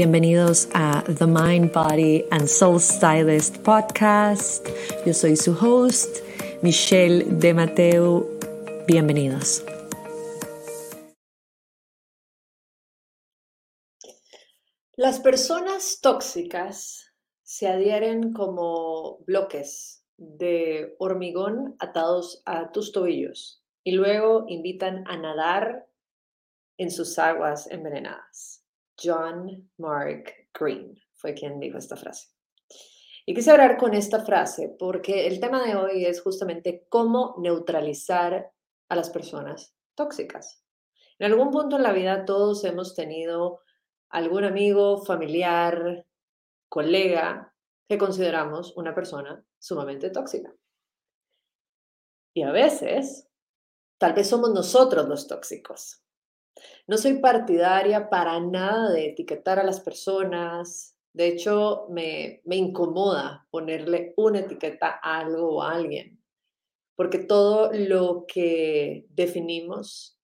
Bienvenidos a The Mind, Body and Soul Stylist podcast. Yo soy su host, Michelle de Mateo. Bienvenidos. Las personas tóxicas se adhieren como bloques de hormigón atados a tus tobillos y luego invitan a nadar en sus aguas envenenadas. John Mark Green fue quien dijo esta frase. Y quise hablar con esta frase porque el tema de hoy es justamente cómo neutralizar a las personas tóxicas. En algún punto en la vida todos hemos tenido algún amigo, familiar, colega que consideramos una persona sumamente tóxica. Y a veces, tal vez somos nosotros los tóxicos. No soy partidaria para nada de etiquetar a las personas. De hecho, me, me incomoda ponerle una etiqueta a algo o a alguien, porque todo lo que definimos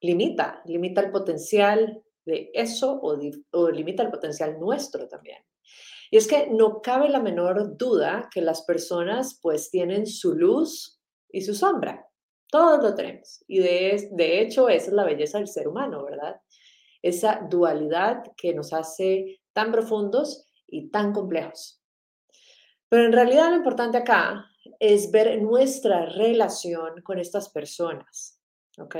limita, limita el potencial de eso o, o limita el potencial nuestro también. Y es que no cabe la menor duda que las personas pues tienen su luz y su sombra. Todos lo tenemos. Y de, hecho, esa es la belleza del ser humano, ¿verdad? Esa dualidad que nos hace tan profundos y tan complejos. Pero en realidad lo importante acá es ver nuestra relación con estas personas, ¿ok?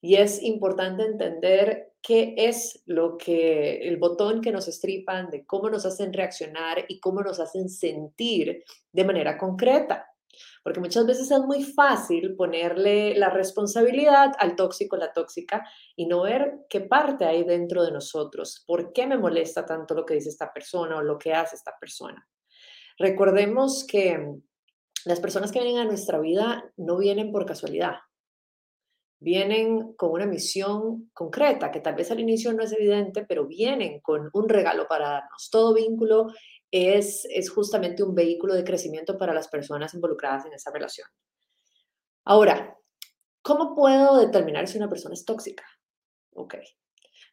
Y es importante entender qué es lo que, el botón que nos estripan, de cómo nos hacen reaccionar y cómo nos hacen sentir de manera concreta. Porque muchas veces es muy fácil ponerle la responsabilidad al tóxico, la tóxica, y no ver qué parte hay dentro de nosotros. ¿Por qué me molesta tanto lo que dice esta persona o lo que hace esta persona? Recordemos que las personas que vienen a nuestra vida no vienen por casualidad. Vienen con una misión concreta, que tal vez al inicio no es evidente, pero vienen con un regalo para darnos. Todo vínculo es, justamente un vehículo de crecimiento para las personas involucradas en esa relación. Ahora, ¿cómo puedo determinar si una persona es tóxica? Ok.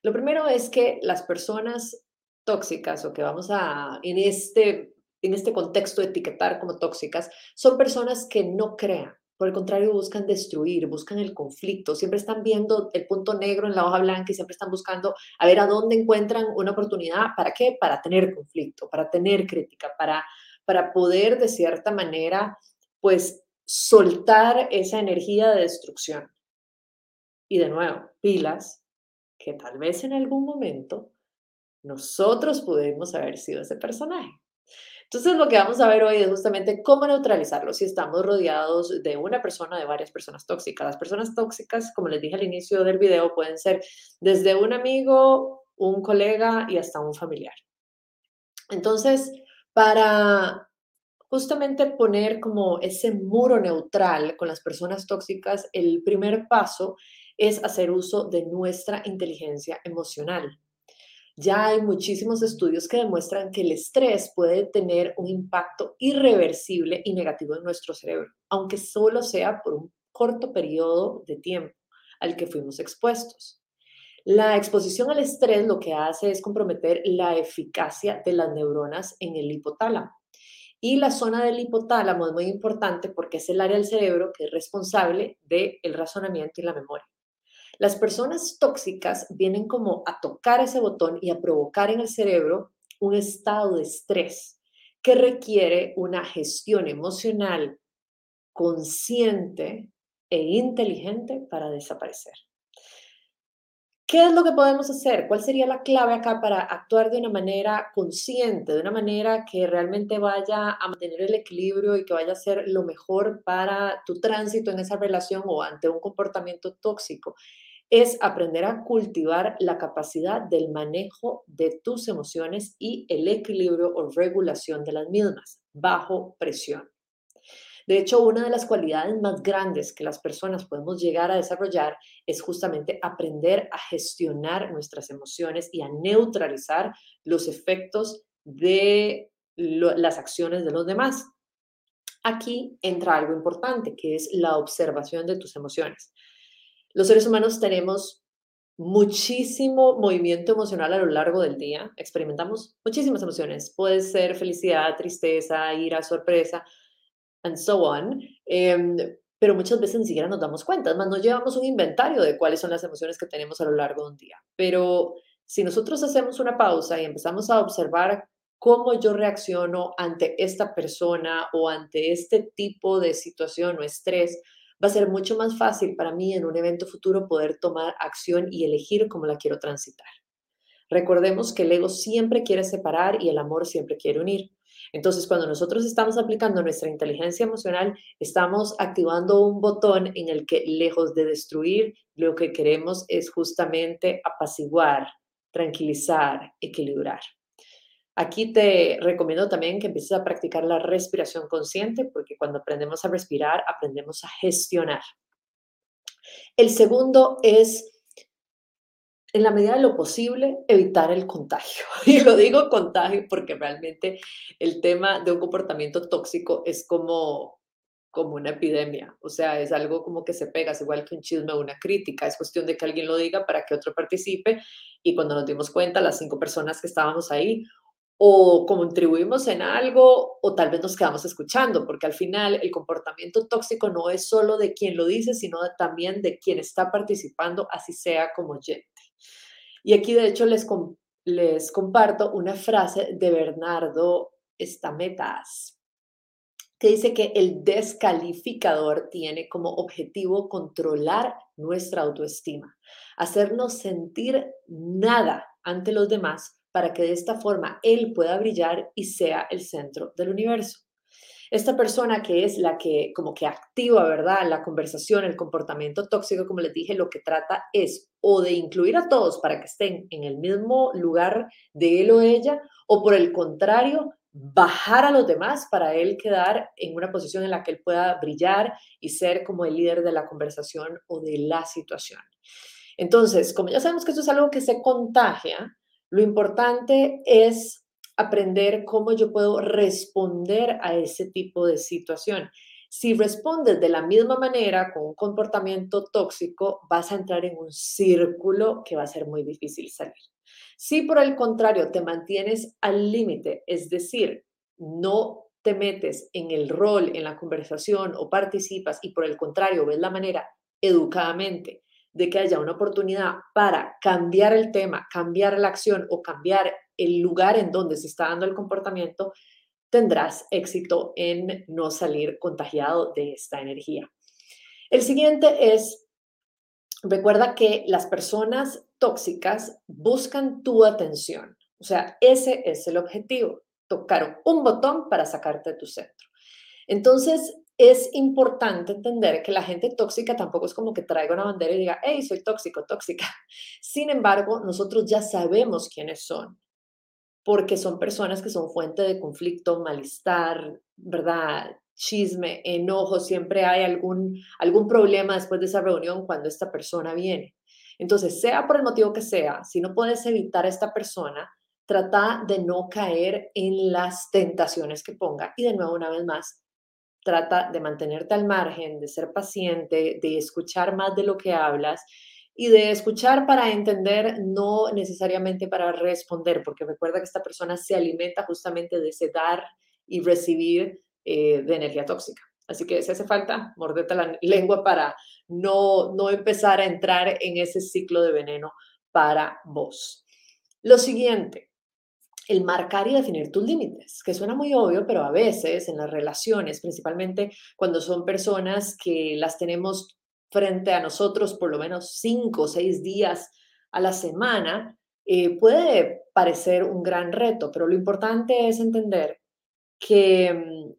Lo primero es que las personas tóxicas o que vamos a, en este, en este contexto, etiquetar como tóxicas, son personas que no crean, por el contrario, buscan destruir, buscan el conflicto, siempre están viendo el punto negro en la hoja blanca y siempre están buscando a ver a dónde encuentran una oportunidad. ¿Para qué? Para tener conflicto, para tener crítica, para, para poder de cierta manera, pues, soltar esa energía de destrucción. Y de nuevo, pilas, que tal vez en algún momento nosotros pudimos haber sido ese personaje. Entonces, lo que vamos a ver hoy es justamente cómo neutralizarlo si estamos rodeados de una persona, de varias personas tóxicas. Las personas tóxicas, como les dije al inicio del video, pueden ser desde un amigo, un colega y hasta un familiar. Entonces, para justamente poner como ese muro neutral con las personas tóxicas, el primer paso es hacer uso de nuestra inteligencia emocional. Ya hay muchísimos estudios que demuestran que el estrés puede tener un impacto irreversible y negativo en nuestro cerebro, aunque solo sea por un corto periodo de tiempo al que fuimos expuestos. La exposición al estrés lo que hace es comprometer la eficacia de las neuronas en el hipotálamo. Y la zona del hipotálamo es muy importante porque es el área del cerebro que es responsable del razonamiento y la memoria. Las personas tóxicas vienen como a tocar ese botón y a provocar en el cerebro un estado de estrés que requiere una gestión emocional consciente e inteligente para desaparecer. ¿Qué es lo que podemos hacer? ¿Cuál sería la clave acá para actuar de una manera consciente, de una manera que realmente vaya a mantener el equilibrio y que vaya a ser lo mejor para tu tránsito en esa relación o ante un comportamiento tóxico? es aprender a cultivar la capacidad del manejo de tus emociones y el equilibrio o regulación de las mismas bajo presión. De hecho, una de las cualidades más grandes que las personas podemos llegar a desarrollar es justamente aprender a gestionar nuestras emociones y a neutralizar los efectos de las acciones de los demás. Aquí entra algo importante, que es la observación de tus emociones. Los seres humanos tenemos muchísimo movimiento emocional a lo largo del día. Experimentamos muchísimas emociones. Puede ser felicidad, tristeza, ira, sorpresa, and so on. Em, pero muchas veces ni siquiera nos damos cuenta. más, no llevamos un inventario de cuáles son las emociones que tenemos a lo largo de un día. Pero si nosotros hacemos una pausa y empezamos a observar cómo yo reacciono ante esta persona o ante este tipo de situación o estrés, va a ser mucho más fácil para mí en un evento futuro poder tomar acción y elegir cómo la quiero transitar. Recordemos que el ego siempre quiere separar y el amor siempre quiere unir. Entonces, cuando nosotros estamos aplicando nuestra inteligencia emocional, estamos activando un botón en el que, lejos de destruir, lo que queremos es justamente apaciguar, tranquilizar, equilibrar. Aquí te recomiendo también que empieces a practicar la respiración consciente, porque cuando aprendemos a respirar, aprendemos a gestionar. El segundo es, en la medida de lo posible, evitar el contagio. Y lo digo contagio porque realmente el tema de un comportamiento tóxico es como, como una epidemia. O sea, es algo como que se pega, es igual que un chisme o una crítica. Es cuestión de que alguien lo diga para que otro participe. Y cuando nos dimos cuenta, las cinco personas que estábamos ahí, o contribuimos en algo o tal vez nos quedamos escuchando, porque al final el comportamiento tóxico no es solo de quien lo dice, sino también de quien está participando, así sea como oyente. Y aquí de hecho les, les comparto una frase de Bernardo Stametas, que dice que el descalificador tiene como objetivo controlar nuestra autoestima, hacernos sentir nada ante los demás para que de esta forma él pueda brillar y sea el centro del universo. Esta persona que es la que como que activa, ¿verdad? La conversación, el comportamiento tóxico, como les dije, lo que trata es o de incluir a todos para que estén en el mismo lugar de él o ella, o por el contrario, bajar a los demás para él quedar en una posición en la que él pueda brillar y ser como el líder de la conversación o de la situación. Entonces, como ya sabemos que esto es algo que se contagia, lo importante es aprender cómo yo puedo responder a ese tipo de situación. Si respondes de la misma manera con un comportamiento tóxico, vas a entrar en un círculo que va a ser muy difícil salir. Si por el contrario te mantienes al límite, es decir, no te metes en el rol, en la conversación o participas y por el contrario ves la manera educadamente de que haya una oportunidad para cambiar el tema, cambiar la acción o cambiar el lugar en donde se está dando el comportamiento, tendrás éxito en no salir contagiado de esta energía. El siguiente es, recuerda que las personas tóxicas buscan tu atención. O sea, ese es el objetivo, tocar un botón para sacarte de tu centro. Entonces, es importante entender que la gente tóxica tampoco es como que traiga una bandera y diga, hey, soy tóxico, tóxica. Sin embargo, nosotros ya sabemos quiénes son, porque son personas que son fuente de conflicto, malestar, ¿verdad? Chisme, enojo, siempre hay algún, algún problema después de esa reunión cuando esta persona viene. Entonces, sea por el motivo que sea, si no puedes evitar a esta persona, trata de no caer en las tentaciones que ponga. Y de nuevo, una vez más, trata de mantenerte al margen, de ser paciente, de escuchar más de lo que hablas y de escuchar para entender, no necesariamente para responder, porque recuerda que esta persona se alimenta justamente de ese dar y recibir eh, de energía tóxica. Así que si hace falta, mordete la lengua para no, no empezar a entrar en ese ciclo de veneno para vos. Lo siguiente, el marcar y definir tus límites, que suena muy obvio, pero a veces en las relaciones, principalmente cuando son personas que las tenemos frente a nosotros por lo menos cinco o seis días a la semana, eh, puede parecer un gran reto, pero lo importante es entender que mm,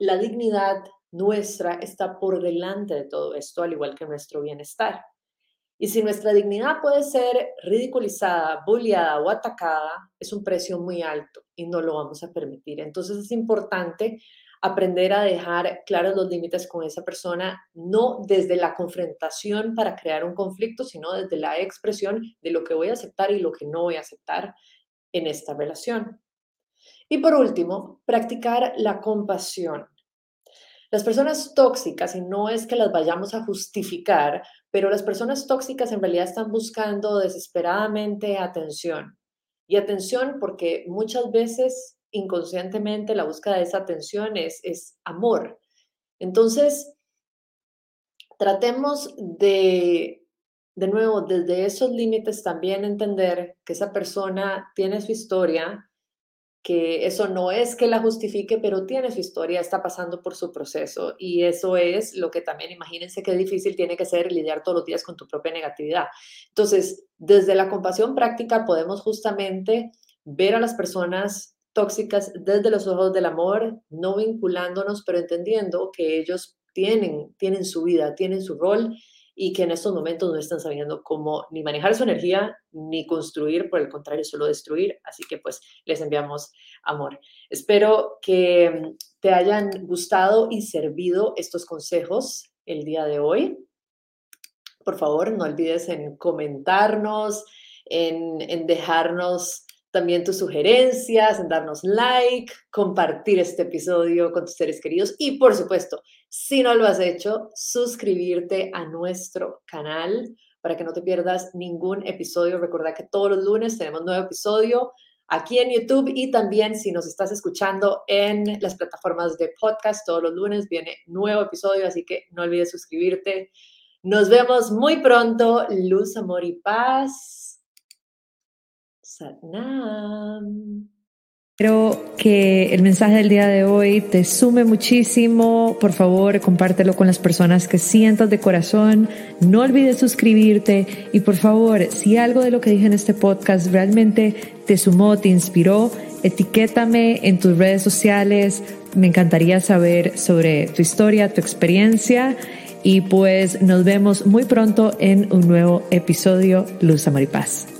la dignidad nuestra está por delante de todo esto, al igual que nuestro bienestar. Y si nuestra dignidad puede ser ridiculizada, bulliada o atacada, es un precio muy alto y no lo vamos a permitir. Entonces es importante aprender a dejar claros los límites con esa persona, no desde la confrontación para crear un conflicto, sino desde la expresión de lo que voy a aceptar y lo que no voy a aceptar en esta relación. Y por último, practicar la compasión. Las personas tóxicas, y no es que las vayamos a justificar, pero las personas tóxicas en realidad están buscando desesperadamente atención. Y atención porque muchas veces inconscientemente la búsqueda de esa atención es, es amor. Entonces, tratemos de, de nuevo, desde esos límites también entender que esa persona tiene su historia, que eso no es que la justifique, pero tiene su historia, está pasando por su proceso y eso es lo que también imagínense qué difícil tiene que ser lidiar todos los días con tu propia negatividad. Entonces, desde la compasión práctica podemos justamente ver a las personas tóxicas desde los ojos del amor, no vinculándonos, pero entendiendo que ellos tienen, tienen su vida, tienen su rol y que en estos momentos no están sabiendo cómo ni manejar su energía ni construir, por el contrario, solo destruir. Así que pues les enviamos amor. Espero que te hayan gustado y servido estos consejos el día de hoy. Por favor, no olvides en comentarnos, en, en dejarnos también tus sugerencias, en darnos like, compartir este episodio con tus seres queridos y por supuesto, si no lo has hecho, suscribirte a nuestro canal para que no te pierdas ningún episodio. Recuerda que todos los lunes tenemos nuevo episodio aquí en YouTube y también si nos estás escuchando en las plataformas de podcast, todos los lunes viene nuevo episodio, así que no olvides suscribirte. Nos vemos muy pronto. Luz, amor y paz. Espero que el mensaje del día de hoy te sume muchísimo. Por favor, compártelo con las personas que sientas de corazón. No olvides suscribirte y por favor, si algo de lo que dije en este podcast realmente te sumó, te inspiró, etiquétame en tus redes sociales. Me encantaría saber sobre tu historia, tu experiencia y pues nos vemos muy pronto en un nuevo episodio Luz Amor y Paz.